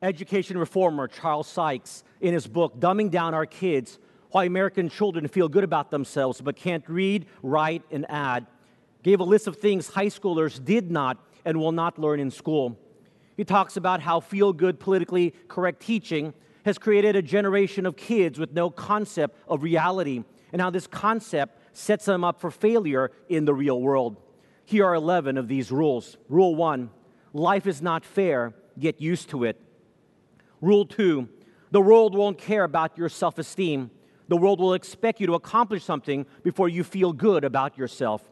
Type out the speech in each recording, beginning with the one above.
Education reformer Charles Sykes, in his book Dumbing Down Our Kids Why American Children Feel Good About Themselves But Can't Read, Write, and Add, gave a list of things high schoolers did not and will not learn in school. He talks about how feel good, politically correct teaching has created a generation of kids with no concept of reality and how this concept sets them up for failure in the real world. Here are 11 of these rules. Rule one life is not fair, get used to it. Rule two the world won't care about your self esteem. The world will expect you to accomplish something before you feel good about yourself.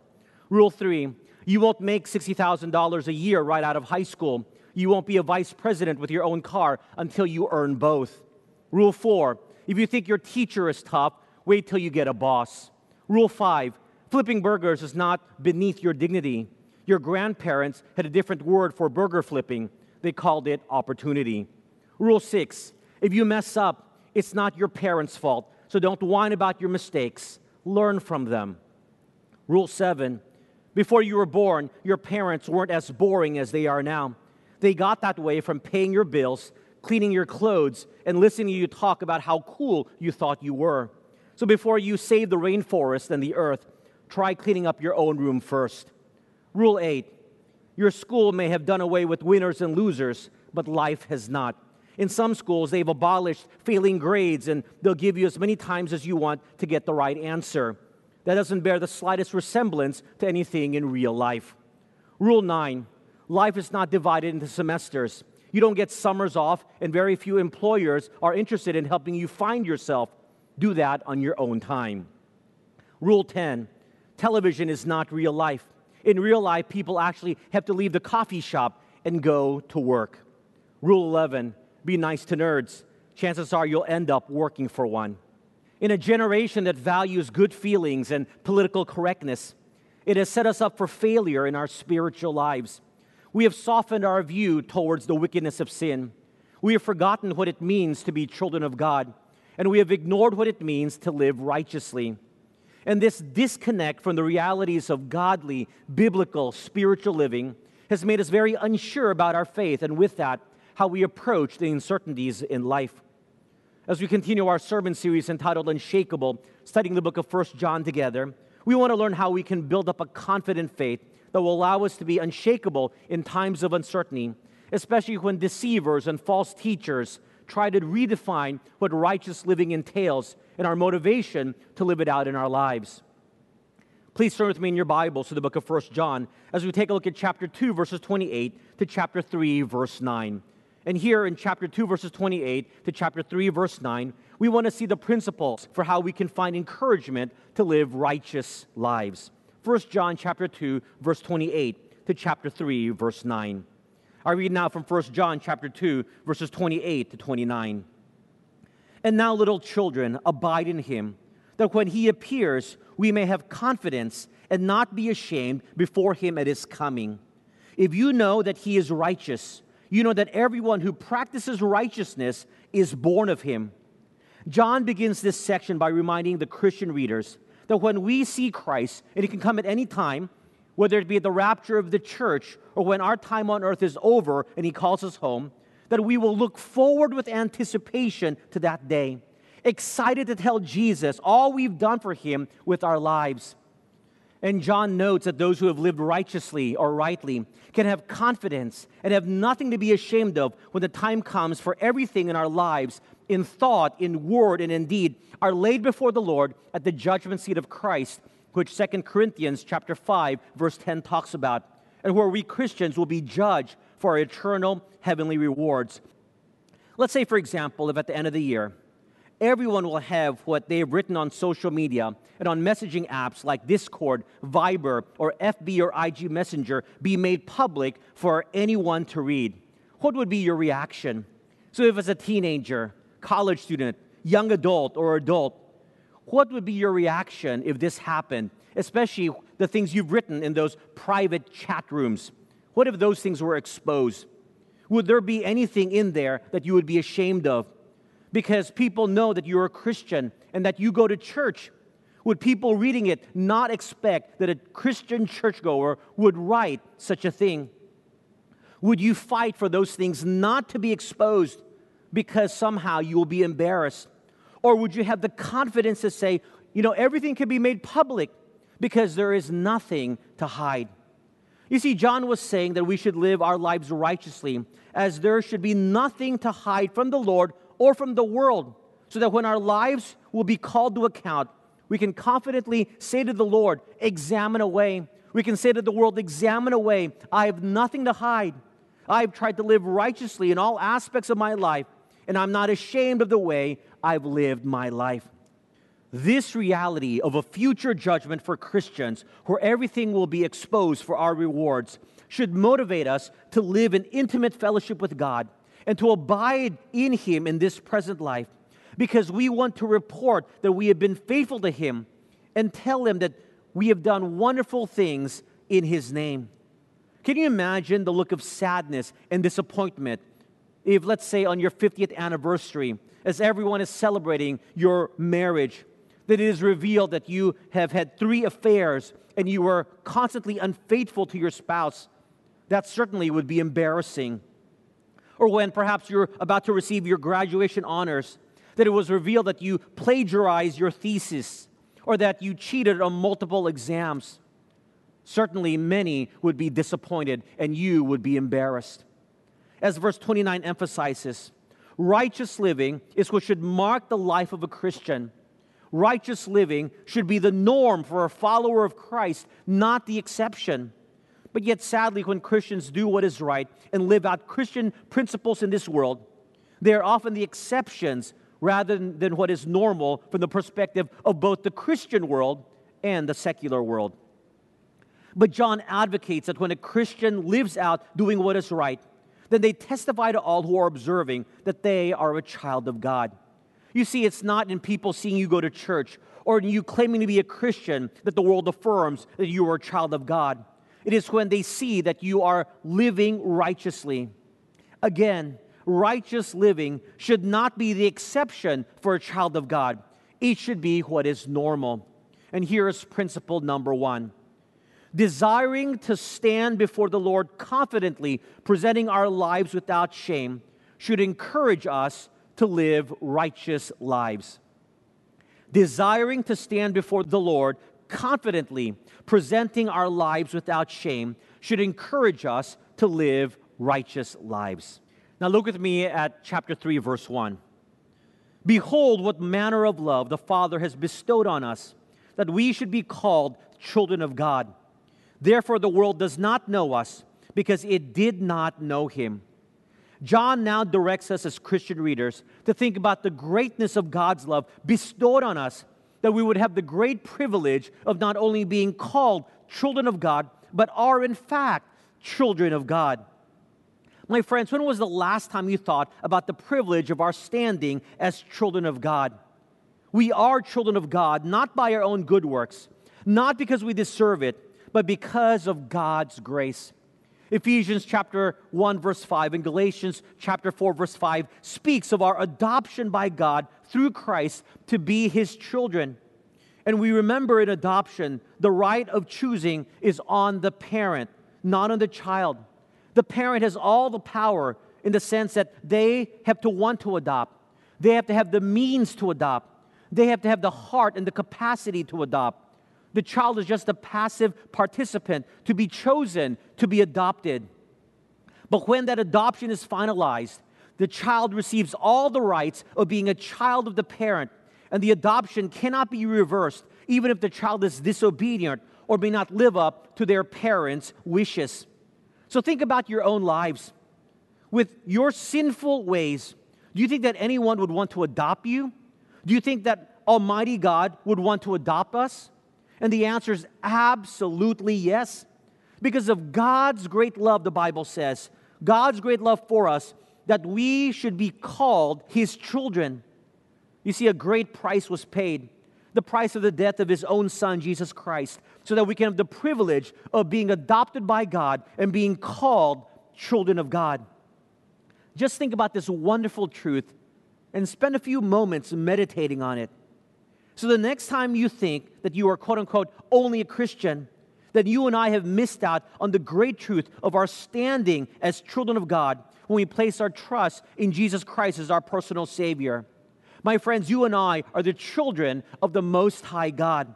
Rule three you won't make $60,000 a year right out of high school. You won't be a vice president with your own car until you earn both. Rule four if you think your teacher is tough, wait till you get a boss. Rule five flipping burgers is not beneath your dignity. Your grandparents had a different word for burger flipping, they called it opportunity. Rule six if you mess up, it's not your parents' fault, so don't whine about your mistakes, learn from them. Rule seven before you were born, your parents weren't as boring as they are now. They got that way from paying your bills, cleaning your clothes, and listening to you talk about how cool you thought you were. So before you save the rainforest and the earth, try cleaning up your own room first. Rule 8 Your school may have done away with winners and losers, but life has not. In some schools, they've abolished failing grades and they'll give you as many times as you want to get the right answer. That doesn't bear the slightest resemblance to anything in real life. Rule 9 Life is not divided into semesters. You don't get summers off, and very few employers are interested in helping you find yourself. Do that on your own time. Rule 10 Television is not real life. In real life, people actually have to leave the coffee shop and go to work. Rule 11 Be nice to nerds. Chances are you'll end up working for one. In a generation that values good feelings and political correctness, it has set us up for failure in our spiritual lives. We have softened our view towards the wickedness of sin. We have forgotten what it means to be children of God, and we have ignored what it means to live righteously. And this disconnect from the realities of godly, biblical, spiritual living has made us very unsure about our faith, and with that, how we approach the uncertainties in life. As we continue our sermon series entitled Unshakable, studying the book of First John together, we want to learn how we can build up a confident faith that will allow us to be unshakable in times of uncertainty, especially when deceivers and false teachers try to redefine what righteous living entails and our motivation to live it out in our lives. Please turn with me in your Bibles to the book of 1 John as we take a look at chapter 2, verses 28 to chapter 3, verse 9. And here in chapter 2, verses 28 to chapter 3, verse 9, we want to see the principles for how we can find encouragement to live righteous lives. 1 John chapter 2, verse 28 to chapter 3, verse 9. I read now from 1 John chapter 2, verses 28 to 29. And now, little children, abide in him, that when he appears, we may have confidence and not be ashamed before him at his coming. If you know that he is righteous, you know that everyone who practices righteousness is born of him. John begins this section by reminding the Christian readers that when we see Christ, and He can come at any time, whether it be at the rapture of the church or when our time on earth is over and He calls us home, that we will look forward with anticipation to that day, excited to tell Jesus all we've done for Him with our lives. And John notes that those who have lived righteously or rightly can have confidence and have nothing to be ashamed of when the time comes for everything in our lives, in thought, in word, and in deed, are laid before the Lord at the judgment seat of Christ, which 2 Corinthians chapter 5 verse 10 talks about, and where we Christians will be judged for our eternal heavenly rewards. Let's say for example, if at the end of the year, everyone will have what they've written on social media and on messaging apps like Discord, Viber, or FB or IG Messenger be made public for anyone to read. What would be your reaction? So, if as a teenager, college student, young adult, or adult, what would be your reaction if this happened? Especially the things you've written in those private chat rooms. What if those things were exposed? Would there be anything in there that you would be ashamed of? Because people know that you're a Christian and that you go to church. Would people reading it not expect that a Christian churchgoer would write such a thing? Would you fight for those things not to be exposed because somehow you will be embarrassed? Or would you have the confidence to say, you know, everything can be made public because there is nothing to hide? You see, John was saying that we should live our lives righteously, as there should be nothing to hide from the Lord or from the world, so that when our lives will be called to account, we can confidently say to the Lord, Examine away. We can say to the world, Examine away. I have nothing to hide. I've tried to live righteously in all aspects of my life, and I'm not ashamed of the way I've lived my life. This reality of a future judgment for Christians, where everything will be exposed for our rewards, should motivate us to live in intimate fellowship with God and to abide in Him in this present life because we want to report that we have been faithful to Him and tell Him that we have done wonderful things in His name. Can you imagine the look of sadness and disappointment if, let's say, on your 50th anniversary, as everyone is celebrating your marriage, that it is revealed that you have had three affairs and you were constantly unfaithful to your spouse? That certainly would be embarrassing. Or when perhaps you're about to receive your graduation honors, that it was revealed that you plagiarized your thesis or that you cheated on multiple exams certainly many would be disappointed and you would be embarrassed. As verse 29 emphasizes, righteous living is what should mark the life of a Christian. Righteous living should be the norm for a follower of Christ, not the exception. But yet, sadly, when Christians do what is right and live out Christian principles in this world, they are often the exceptions rather than, than what is normal from the perspective of both the Christian world and the secular world. But John advocates that when a Christian lives out doing what is right, then they testify to all who are observing that they are a child of God. You see, it's not in people seeing you go to church or in you claiming to be a Christian that the world affirms that you are a child of God. It is when they see that you are living righteously. Again, righteous living should not be the exception for a child of God, it should be what is normal. And here is principle number one desiring to stand before the Lord confidently, presenting our lives without shame, should encourage us to live righteous lives. Desiring to stand before the Lord confidently, presenting our lives without shame, should encourage us to live righteous lives. Now, look with me at chapter 3, verse 1. Behold, what manner of love the Father has bestowed on us, that we should be called children of God. Therefore, the world does not know us because it did not know him. John now directs us as Christian readers to think about the greatness of God's love bestowed on us, that we would have the great privilege of not only being called children of God, but are in fact children of God. My friends, when was the last time you thought about the privilege of our standing as children of God? We are children of God not by our own good works, not because we deserve it, but because of God's grace. Ephesians chapter 1 verse 5 and Galatians chapter 4 verse 5 speaks of our adoption by God through Christ to be his children. And we remember in adoption, the right of choosing is on the parent, not on the child. The parent has all the power in the sense that they have to want to adopt. They have to have the means to adopt. They have to have the heart and the capacity to adopt. The child is just a passive participant to be chosen to be adopted. But when that adoption is finalized, the child receives all the rights of being a child of the parent, and the adoption cannot be reversed, even if the child is disobedient or may not live up to their parents' wishes. So think about your own lives. With your sinful ways, do you think that anyone would want to adopt you? Do you think that Almighty God would want to adopt us? And the answer is absolutely yes. Because of God's great love, the Bible says, God's great love for us, that we should be called His children. You see, a great price was paid the price of the death of His own Son, Jesus Christ, so that we can have the privilege of being adopted by God and being called children of God. Just think about this wonderful truth and spend a few moments meditating on it. So the next time you think that you are quote unquote only a Christian, that you and I have missed out on the great truth of our standing as children of God when we place our trust in Jesus Christ as our personal Savior. My friends, you and I are the children of the Most High God.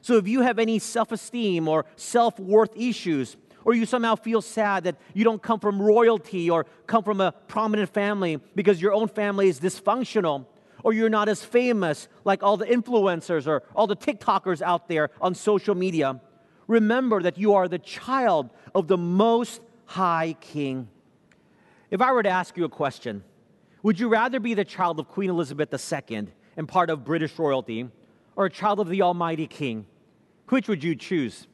So if you have any self esteem or self worth issues, or you somehow feel sad that you don't come from royalty or come from a prominent family because your own family is dysfunctional, or you're not as famous like all the influencers or all the TikTokers out there on social media, remember that you are the child of the Most High King. If I were to ask you a question, would you rather be the child of Queen Elizabeth II and part of British royalty, or a child of the Almighty King? Which would you choose?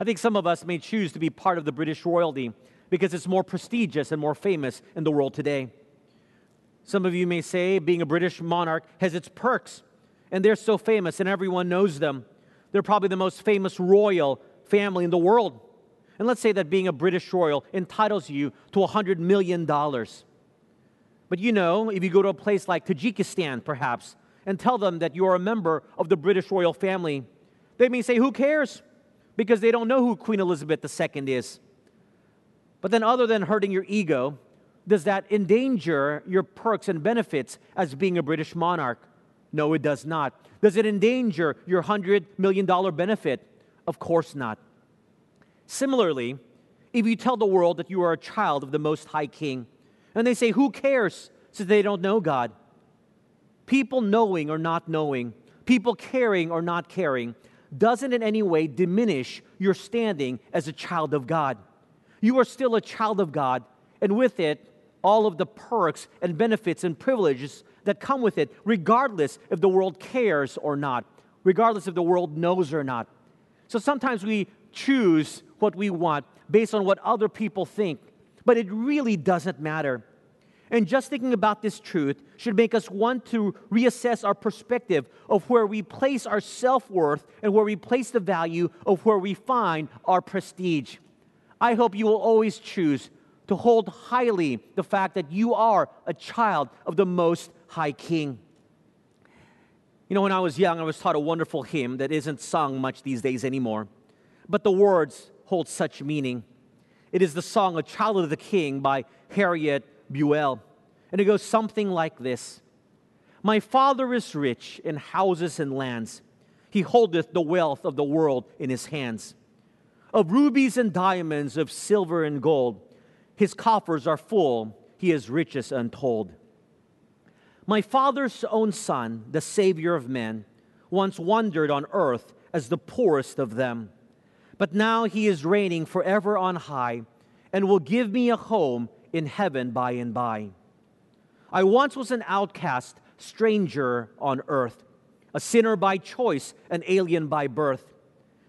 I think some of us may choose to be part of the British royalty because it's more prestigious and more famous in the world today. Some of you may say being a British monarch has its perks, and they're so famous and everyone knows them. They're probably the most famous royal family in the world. And let's say that being a British royal entitles you to $100 million. But you know, if you go to a place like Tajikistan, perhaps, and tell them that you are a member of the British royal family, they may say, Who cares? Because they don't know who Queen Elizabeth II is. But then, other than hurting your ego, does that endanger your perks and benefits as being a British monarch? No, it does not. Does it endanger your $100 million benefit? Of course not. Similarly, if you tell the world that you are a child of the Most High King, and they say, Who cares? since they don't know God. People knowing or not knowing, people caring or not caring, doesn't in any way diminish your standing as a child of God. You are still a child of God, and with it, all of the perks and benefits and privileges that come with it, regardless if the world cares or not, regardless if the world knows or not. So sometimes we choose what we want based on what other people think, but it really doesn't matter. And just thinking about this truth should make us want to reassess our perspective of where we place our self worth and where we place the value of where we find our prestige. I hope you will always choose to hold highly the fact that you are a child of the Most High King. You know, when I was young, I was taught a wonderful hymn that isn't sung much these days anymore, but the words hold such meaning. It is the song A Child of the King by Harriet Buell. And it goes something like this My father is rich in houses and lands, he holdeth the wealth of the world in his hands. Of rubies and diamonds, of silver and gold, his coffers are full, he is riches untold. My father's own son, the Savior of men, once wandered on earth as the poorest of them. But now he is reigning forever on high and will give me a home in heaven by and by. I once was an outcast, stranger on earth, a sinner by choice, an alien by birth.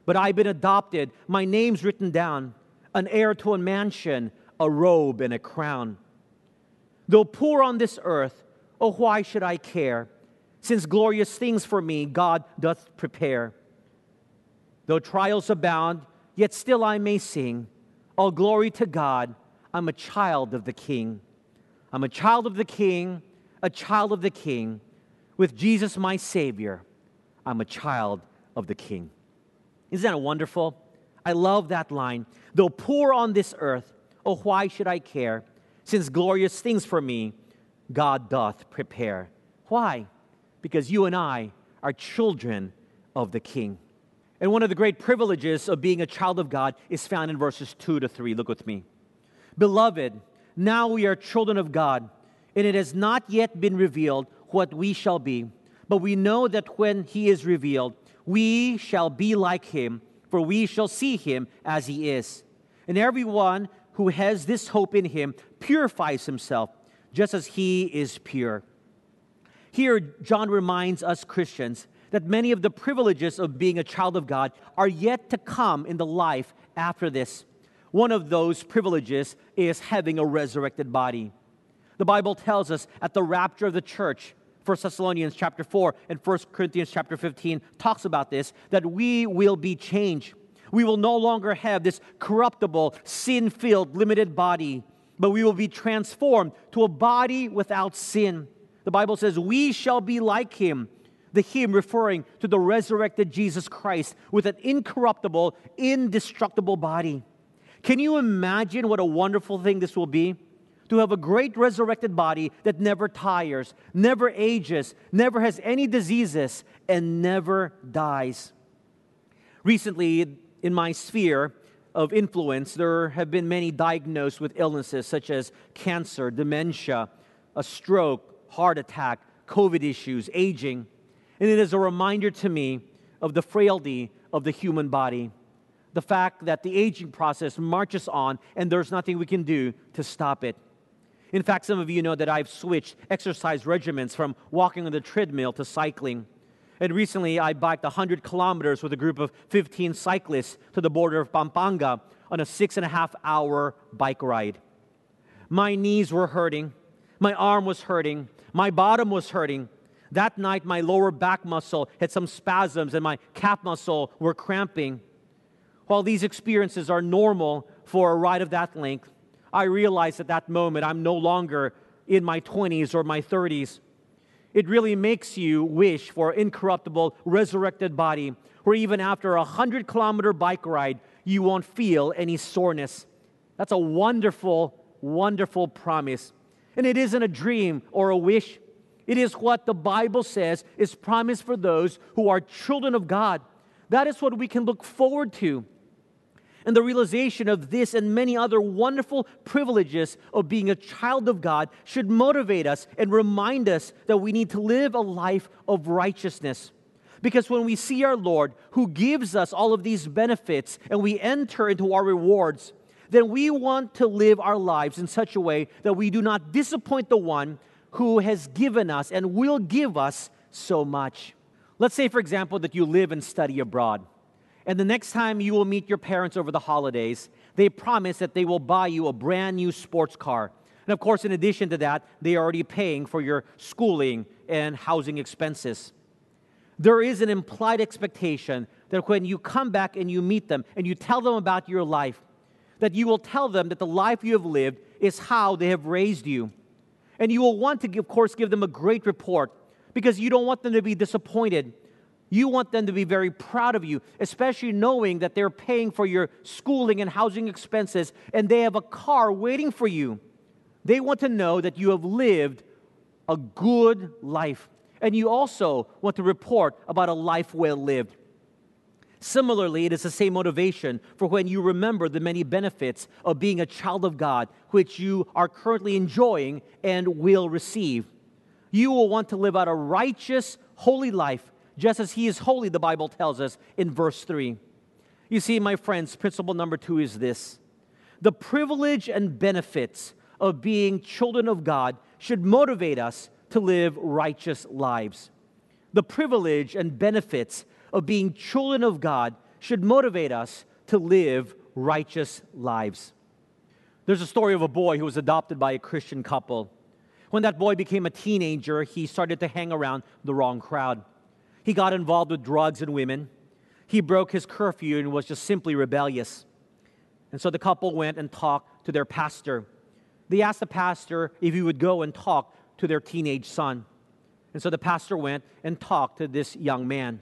But I've been adopted, my name's written down, an heir to a mansion a robe and a crown. Though poor on this earth, oh, why should I care? Since glorious things for me God doth prepare. Though trials abound, yet still I may sing. All glory to God, I'm a child of the King. I'm a child of the King, a child of the King. With Jesus, my Savior, I'm a child of the King. Isn't that wonderful? I love that line. Though poor on this earth, Oh, why should I care? Since glorious things for me God doth prepare. Why? Because you and I are children of the King. And one of the great privileges of being a child of God is found in verses 2 to 3. Look with me. Beloved, now we are children of God, and it has not yet been revealed what we shall be. But we know that when he is revealed, we shall be like him, for we shall see him as he is. And everyone who has this hope in him purifies himself just as he is pure. Here, John reminds us Christians that many of the privileges of being a child of God are yet to come in the life after this. One of those privileges is having a resurrected body. The Bible tells us at the rapture of the church, 1 Thessalonians chapter 4 and 1 Corinthians chapter 15 talks about this, that we will be changed. We will no longer have this corruptible, sin filled, limited body, but we will be transformed to a body without sin. The Bible says, We shall be like him, the him referring to the resurrected Jesus Christ with an incorruptible, indestructible body. Can you imagine what a wonderful thing this will be? To have a great resurrected body that never tires, never ages, never has any diseases, and never dies. Recently, in my sphere of influence, there have been many diagnosed with illnesses such as cancer, dementia, a stroke, heart attack, COVID issues, aging. And it is a reminder to me of the frailty of the human body. The fact that the aging process marches on and there's nothing we can do to stop it. In fact, some of you know that I've switched exercise regimens from walking on the treadmill to cycling. And recently, I biked 100 kilometers with a group of 15 cyclists to the border of Pampanga on a six and a half hour bike ride. My knees were hurting, my arm was hurting, my bottom was hurting. That night, my lower back muscle had some spasms and my calf muscle were cramping. While these experiences are normal for a ride of that length, I realized at that moment I'm no longer in my 20s or my 30s. It really makes you wish for incorruptible, resurrected body where even after a 100 kilometer bike ride, you won't feel any soreness. That's a wonderful, wonderful promise. And it isn't a dream or a wish. It is what the Bible says is promised for those who are children of God. That is what we can look forward to. And the realization of this and many other wonderful privileges of being a child of God should motivate us and remind us that we need to live a life of righteousness. Because when we see our Lord, who gives us all of these benefits, and we enter into our rewards, then we want to live our lives in such a way that we do not disappoint the one who has given us and will give us so much. Let's say, for example, that you live and study abroad. And the next time you will meet your parents over the holidays, they promise that they will buy you a brand new sports car. And of course, in addition to that, they are already paying for your schooling and housing expenses. There is an implied expectation that when you come back and you meet them and you tell them about your life, that you will tell them that the life you have lived is how they have raised you. And you will want to, of course, give them a great report because you don't want them to be disappointed. You want them to be very proud of you, especially knowing that they're paying for your schooling and housing expenses and they have a car waiting for you. They want to know that you have lived a good life. And you also want to report about a life well lived. Similarly, it is the same motivation for when you remember the many benefits of being a child of God, which you are currently enjoying and will receive. You will want to live out a righteous, holy life, just as He is holy, the Bible tells us in verse 3. You see, my friends, principle number two is this the privilege and benefits of being children of God should motivate us to live righteous lives. The privilege and benefits of being children of God should motivate us to live righteous lives. There's a story of a boy who was adopted by a Christian couple. When that boy became a teenager, he started to hang around the wrong crowd. He got involved with drugs and women. He broke his curfew and was just simply rebellious. And so the couple went and talked to their pastor. They asked the pastor if he would go and talk to their teenage son. And so the pastor went and talked to this young man.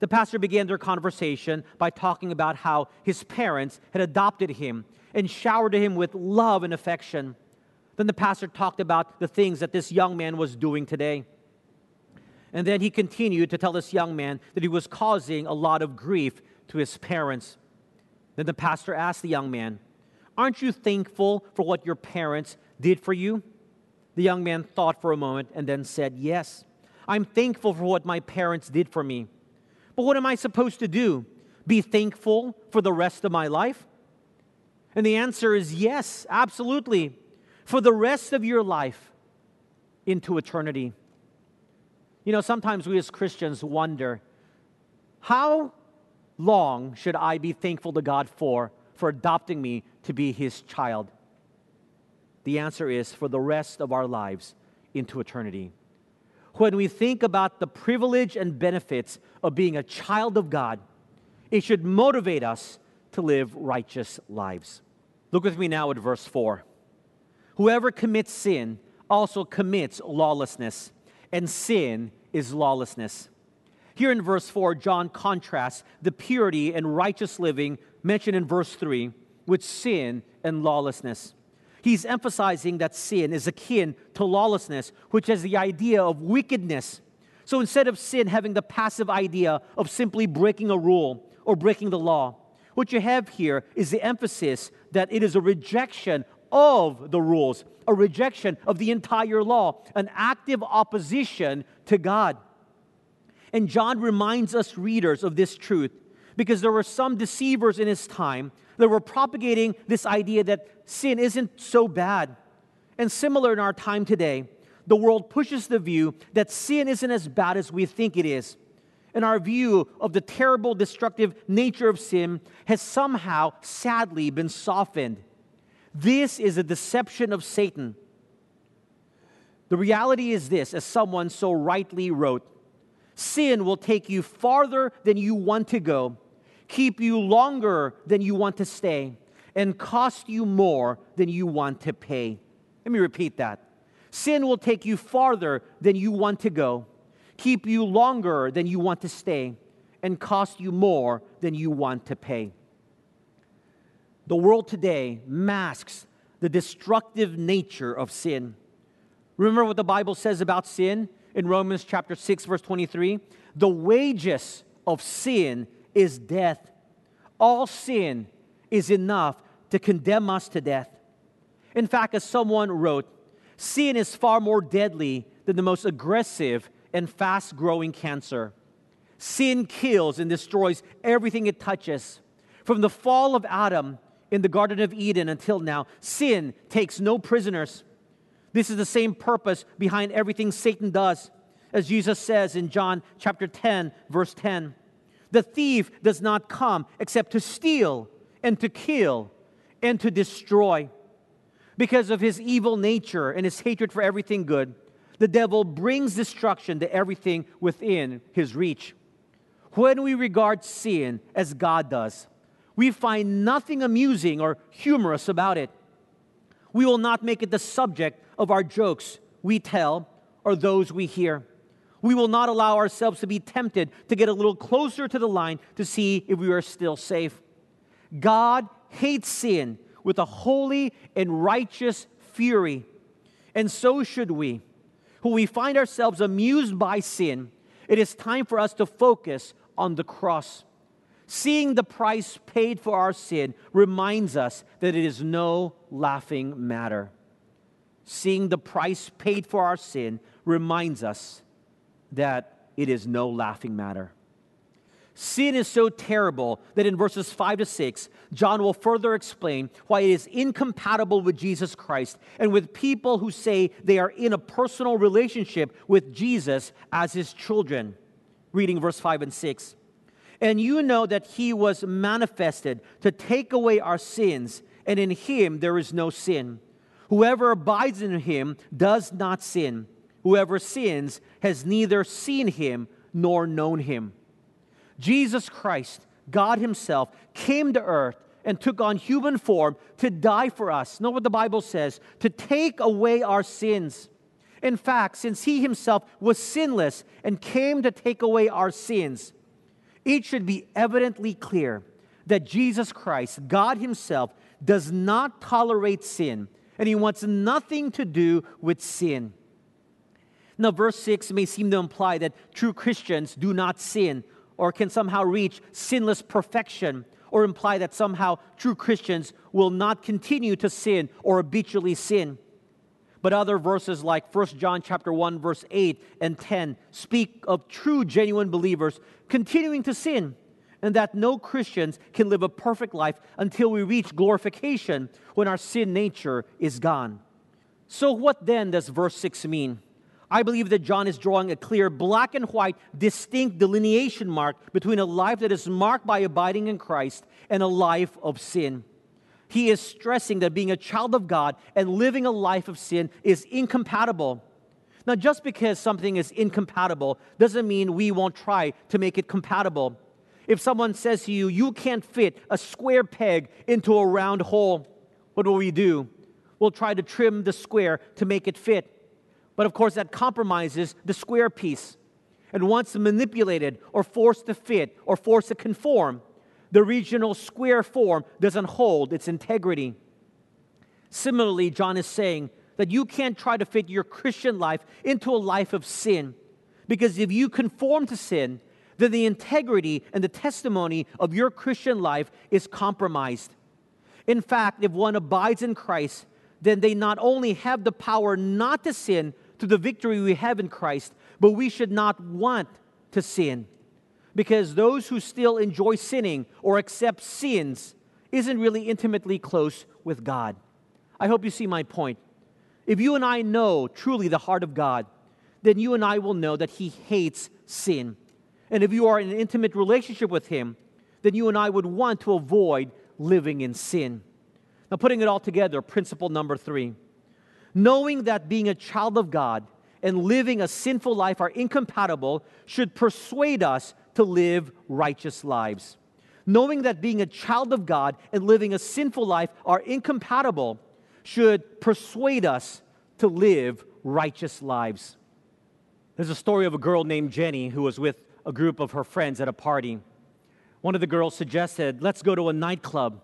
The pastor began their conversation by talking about how his parents had adopted him and showered him with love and affection. Then the pastor talked about the things that this young man was doing today. And then he continued to tell this young man that he was causing a lot of grief to his parents. Then the pastor asked the young man, Aren't you thankful for what your parents did for you? The young man thought for a moment and then said, Yes, I'm thankful for what my parents did for me. But what am I supposed to do? Be thankful for the rest of my life? And the answer is yes, absolutely. For the rest of your life into eternity. You know, sometimes we as Christians wonder how long should I be thankful to God for for adopting me to be his child? The answer is for the rest of our lives into eternity when we think about the privilege and benefits of being a child of God, it should motivate us to live righteous lives. Look with me now at verse 4. Whoever commits sin also commits lawlessness, and sin is lawlessness. Here in verse 4, John contrasts the purity and righteous living mentioned in verse 3 with sin and lawlessness. He's emphasizing that sin is akin to lawlessness, which has the idea of wickedness. So instead of sin having the passive idea of simply breaking a rule or breaking the law, what you have here is the emphasis that it is a rejection of the rules, a rejection of the entire law, an active opposition to God. And John reminds us readers of this truth because there were some deceivers in his time that were propagating this idea that sin isn't so bad. And similar in our time today, the world pushes the view that sin isn't as bad as we think it is. And our view of the terrible, destructive nature of sin has somehow, sadly, been softened. This is a deception of Satan. The reality is this, as someone so rightly wrote sin will take you farther than you want to go, keep you longer than you want to stay, and cost you more than you want to pay. Let me repeat that. Sin will take you farther than you want to go, keep you longer than you want to stay, and cost you more than you want to pay. The world today masks the destructive nature of sin. Remember what the Bible says about sin in Romans chapter 6 verse 23? The wages of sin is death. All sin is enough to condemn us to death. In fact, as someone wrote, sin is far more deadly than the most aggressive and fast growing cancer. Sin kills and destroys everything it touches. From the fall of Adam, in the Garden of Eden until now. Sin takes no prisoners. This is the same purpose behind everything Satan does. As Jesus says in John chapter 10, verse 10, the thief does not come except to steal and to kill and to destroy. Because of his evil nature and his hatred for everything good, the devil brings destruction to everything within his reach. When we regard sin as God does, we find nothing amusing or humorous about it. We will not make it the subject of our jokes we tell or those we hear. We will not allow ourselves to be tempted to get a little closer to the line to see if we are still safe. God hates sin with a holy and righteous fury, and so should we. When we find ourselves amused by sin, it is time for us to focus on the cross. Seeing the price paid for our sin reminds us that it is no laughing matter. Seeing the price paid for our sin reminds us that it is no laughing matter. Sin is so terrible that in verses 5 to 6, John will further explain why it is incompatible with Jesus Christ and with people who say they are in a personal relationship with Jesus as his children. Reading verse 5 and 6. And you know that he was manifested to take away our sins, and in him there is no sin. Whoever abides in him does not sin. Whoever sins has neither seen him nor known him. Jesus Christ, God Himself, came to earth and took on human form to die for us. Know what the Bible says to take away our sins. In fact, since He Himself was sinless and came to take away our sins, it should be evidently clear that Jesus Christ, God Himself, does not tolerate sin and He wants nothing to do with sin. Now, verse 6 may seem to imply that true Christians do not sin or can somehow reach sinless perfection or imply that somehow true Christians will not continue to sin or habitually sin. But other verses like 1 John chapter 1 verse 8 and 10 speak of true genuine believers continuing to sin and that no Christians can live a perfect life until we reach glorification when our sin nature is gone. So what then does verse 6 mean? I believe that John is drawing a clear black and white distinct delineation mark between a life that is marked by abiding in Christ and a life of sin he is stressing that being a child of God and living a life of sin is incompatible. Now, just because something is incompatible doesn't mean we won't try to make it compatible. If someone says to you, you can't fit a square peg into a round hole, what will we do? We'll try to trim the square to make it fit. But of course, that compromises the square piece. And once manipulated or forced to fit or forced to conform, the regional square form doesn't hold its integrity. Similarly, John is saying that you can't try to fit your Christian life into a life of sin. Because if you conform to sin, then the integrity and the testimony of your Christian life is compromised. In fact, if one abides in Christ, then they not only have the power not to sin to the victory we have in Christ, but we should not want to sin. Because those who still enjoy sinning or accept sins isn't really intimately close with God. I hope you see my point. If you and I know truly the heart of God, then you and I will know that He hates sin. And if you are in an intimate relationship with Him, then you and I would want to avoid living in sin. Now, putting it all together, principle number three knowing that being a child of God and living a sinful life are incompatible should persuade us to live righteous lives. Knowing that being a child of God and living a sinful life are incompatible should persuade us to live righteous lives. There's a story of a girl named Jenny who was with a group of her friends at a party. One of the girls suggested, Let's go to a nightclub.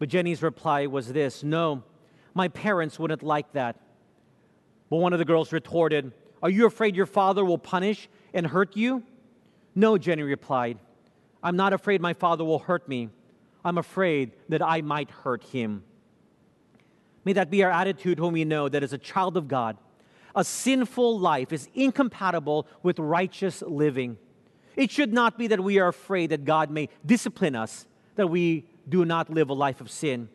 But Jenny's reply was this No, my parents wouldn't like that. But one of the girls retorted, Are you afraid your father will punish and hurt you? No, Jenny replied. I'm not afraid my father will hurt me. I'm afraid that I might hurt him. May that be our attitude when we know that as a child of God, a sinful life is incompatible with righteous living. It should not be that we are afraid that God may discipline us, that we do not live a life of sin.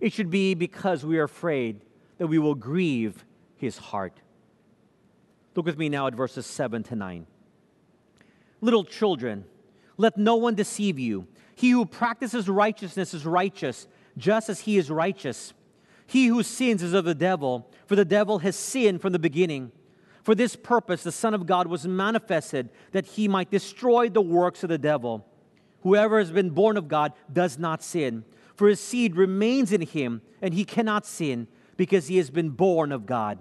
It should be because we are afraid that we will grieve his heart. Look with me now at verses 7 to 9. Little children, let no one deceive you. He who practices righteousness is righteous, just as he is righteous. He who sins is of the devil, for the devil has sinned from the beginning. For this purpose, the Son of God was manifested that he might destroy the works of the devil. Whoever has been born of God does not sin, for his seed remains in him, and he cannot sin because he has been born of God.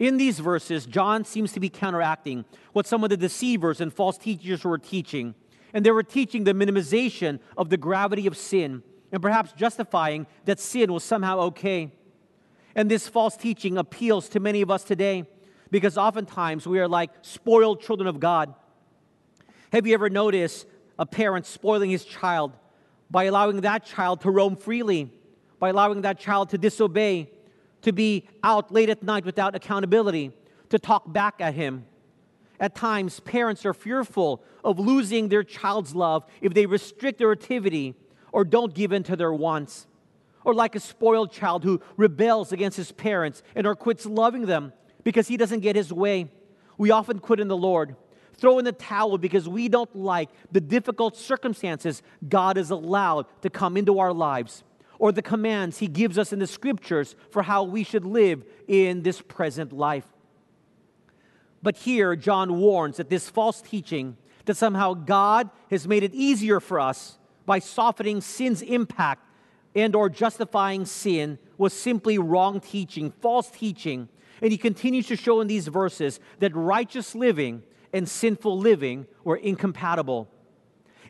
In these verses, John seems to be counteracting what some of the deceivers and false teachers were teaching. And they were teaching the minimization of the gravity of sin and perhaps justifying that sin was somehow okay. And this false teaching appeals to many of us today because oftentimes we are like spoiled children of God. Have you ever noticed a parent spoiling his child by allowing that child to roam freely, by allowing that child to disobey, to be out late at night without accountability, to talk back at him. At times, parents are fearful of losing their child's love if they restrict their activity or don't give in to their wants. Or like a spoiled child who rebels against his parents and or quits loving them because he doesn't get his way. We often quit in the Lord, throw in the towel because we don't like the difficult circumstances God has allowed to come into our lives or the commands He gives us in the scriptures for how we should live in this present life. But here, John warns that this false teaching that somehow God has made it easier for us by softening sin's impact and or justifying sin was simply wrong teaching, false teaching. And he continues to show in these verses that righteous living and sinful living were incompatible.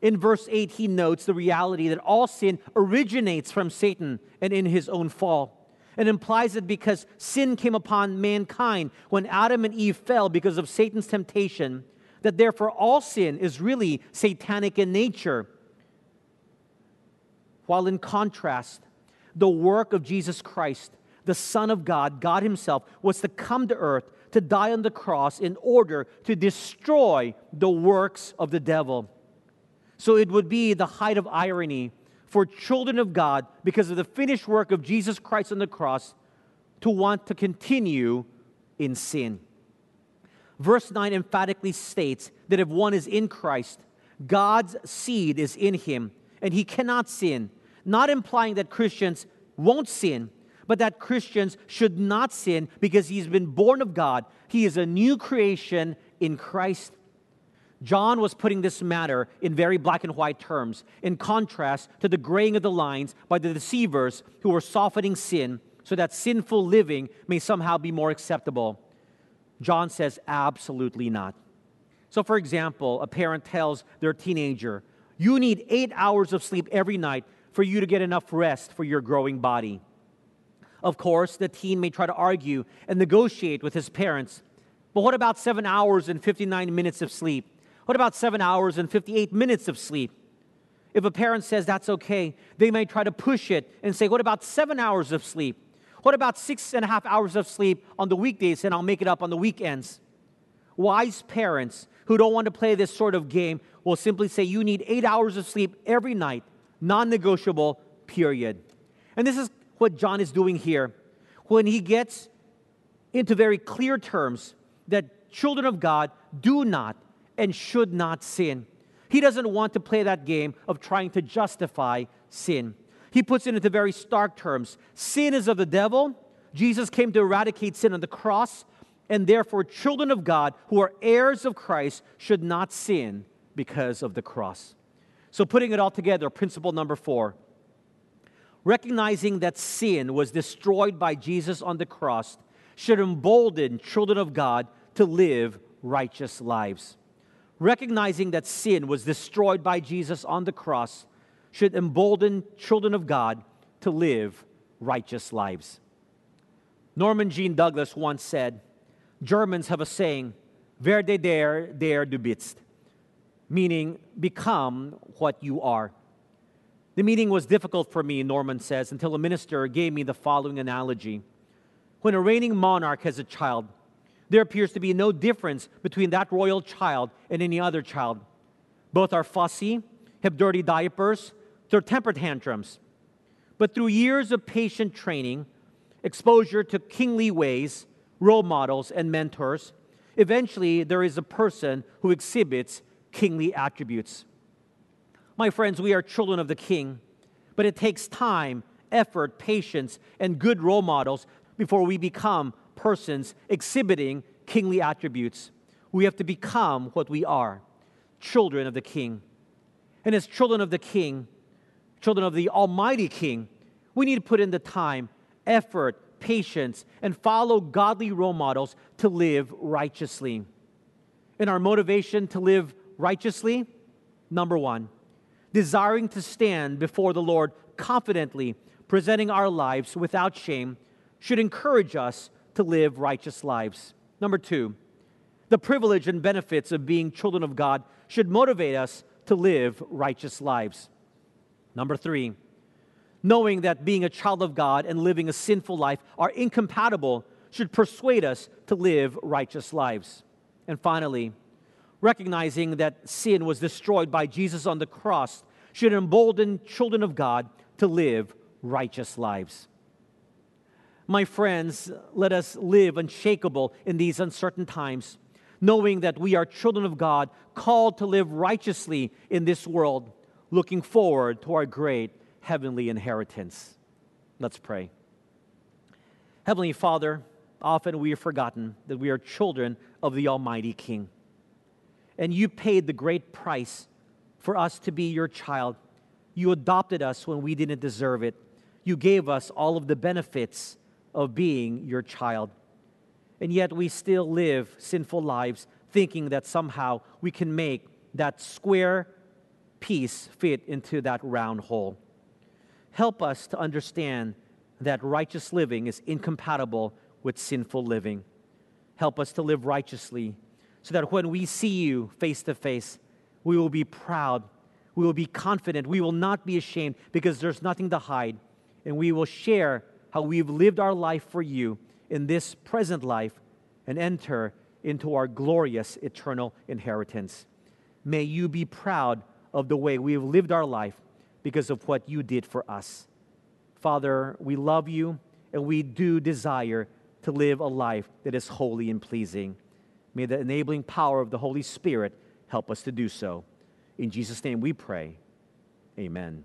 In verse 8, he notes the reality that all sin originates from Satan and in his own fall. and implies that because sin came upon mankind when Adam and Eve fell because of Satan's temptation, that therefore all sin is really satanic in nature. While in contrast, the work of Jesus Christ, the Son of God, God Himself, was to come to earth to die on the cross in order to destroy the works of the devil. So it would be the height of irony for children of God, because of the finished work of Jesus Christ on the cross, to want to continue in sin. Verse 9 emphatically states that if one is in Christ, God's seed is in him, and he cannot sin, not implying that Christians won't sin, but that Christians should not sin because he's been born of God. He is a new creation in Christ. John was putting this matter in very black and white terms, in contrast to the graying of the lines by the deceivers who were softening sin so that sinful living may somehow be more acceptable. John says, absolutely not. So, for example, a parent tells their teenager, You need eight hours of sleep every night for you to get enough rest for your growing body. Of course, the teen may try to argue and negotiate with his parents. But what about seven hours and 59 minutes of sleep? What about seven hours and 58 minutes of sleep? If a parent says that's okay, they may try to push it and say, What about seven hours of sleep? What about six and a half hours of sleep on the weekdays and I'll make it up on the weekends? Wise parents who don't want to play this sort of game will simply say, You need eight hours of sleep every night, non negotiable, period. And this is what John is doing here when he gets into very clear terms that children of God do not and should not sin. He doesn't want to play that game of trying to justify sin. He puts it into very stark terms. Sin is of the devil. Jesus came to eradicate sin on the cross, and therefore, children of God who are heirs of Christ should not sin because of the cross. So, putting it all together, principle number four recognizing that sin was destroyed by Jesus on the cross should embolden children of God to live righteous lives recognizing that sin was destroyed by Jesus on the cross, should embolden children of God to live righteous lives. Norman Jean Douglas once said, Germans have a saying, werde der, der du bist, meaning become what you are. The meaning was difficult for me, Norman says, until a minister gave me the following analogy. When a reigning monarch has a child, there appears to be no difference between that royal child and any other child. Both are fussy, have dirty diapers, throw temper tantrums. But through years of patient training, exposure to kingly ways, role models, and mentors, eventually there is a person who exhibits kingly attributes. My friends, we are children of the king, but it takes time, effort, patience, and good role models before we become persons exhibiting kingly attributes. We have to become what we are children of the King. And as children of the King, children of the Almighty King, we need to put in the time, effort, patience, and follow godly role models to live righteously. And our motivation to live righteously, number one, desiring to stand before the Lord confidently, presenting our lives without shame, should encourage us to live righteous lives. Number two, the privilege and benefits of being children of God should motivate us to live righteous lives. Number three, knowing that being a child of God and living a sinful life are incompatible should persuade us to live righteous lives. And finally, recognizing that sin was destroyed by Jesus on the cross should embolden children of God to live righteous lives. My friends, let us live unshakable in these uncertain times, knowing that we are children of God, called to live righteously in this world, looking forward to our great heavenly inheritance. Let's pray. Heavenly Father, often we have forgotten that we are children of the Almighty King. And you paid the great price for us to be your child. You adopted us when we didn't deserve it. You gave us all of the benefits of being your child. And yet we still live sinful lives thinking that somehow we can make that square piece fit into that round hole. Help us to understand that righteous living is incompatible with sinful living. Help us to live righteously so that when we see you face to face, we will be proud, we will be confident, we will not be ashamed because there's nothing to hide, and we will share how we've lived our life for you in this present life and enter into our glorious eternal inheritance. May you be proud of the way we have lived our life because of what you did for us. Father, we love you and we do desire to live a life that is holy and pleasing. May the enabling power of the Holy Spirit help us to do so. In Jesus' name we pray. Amen.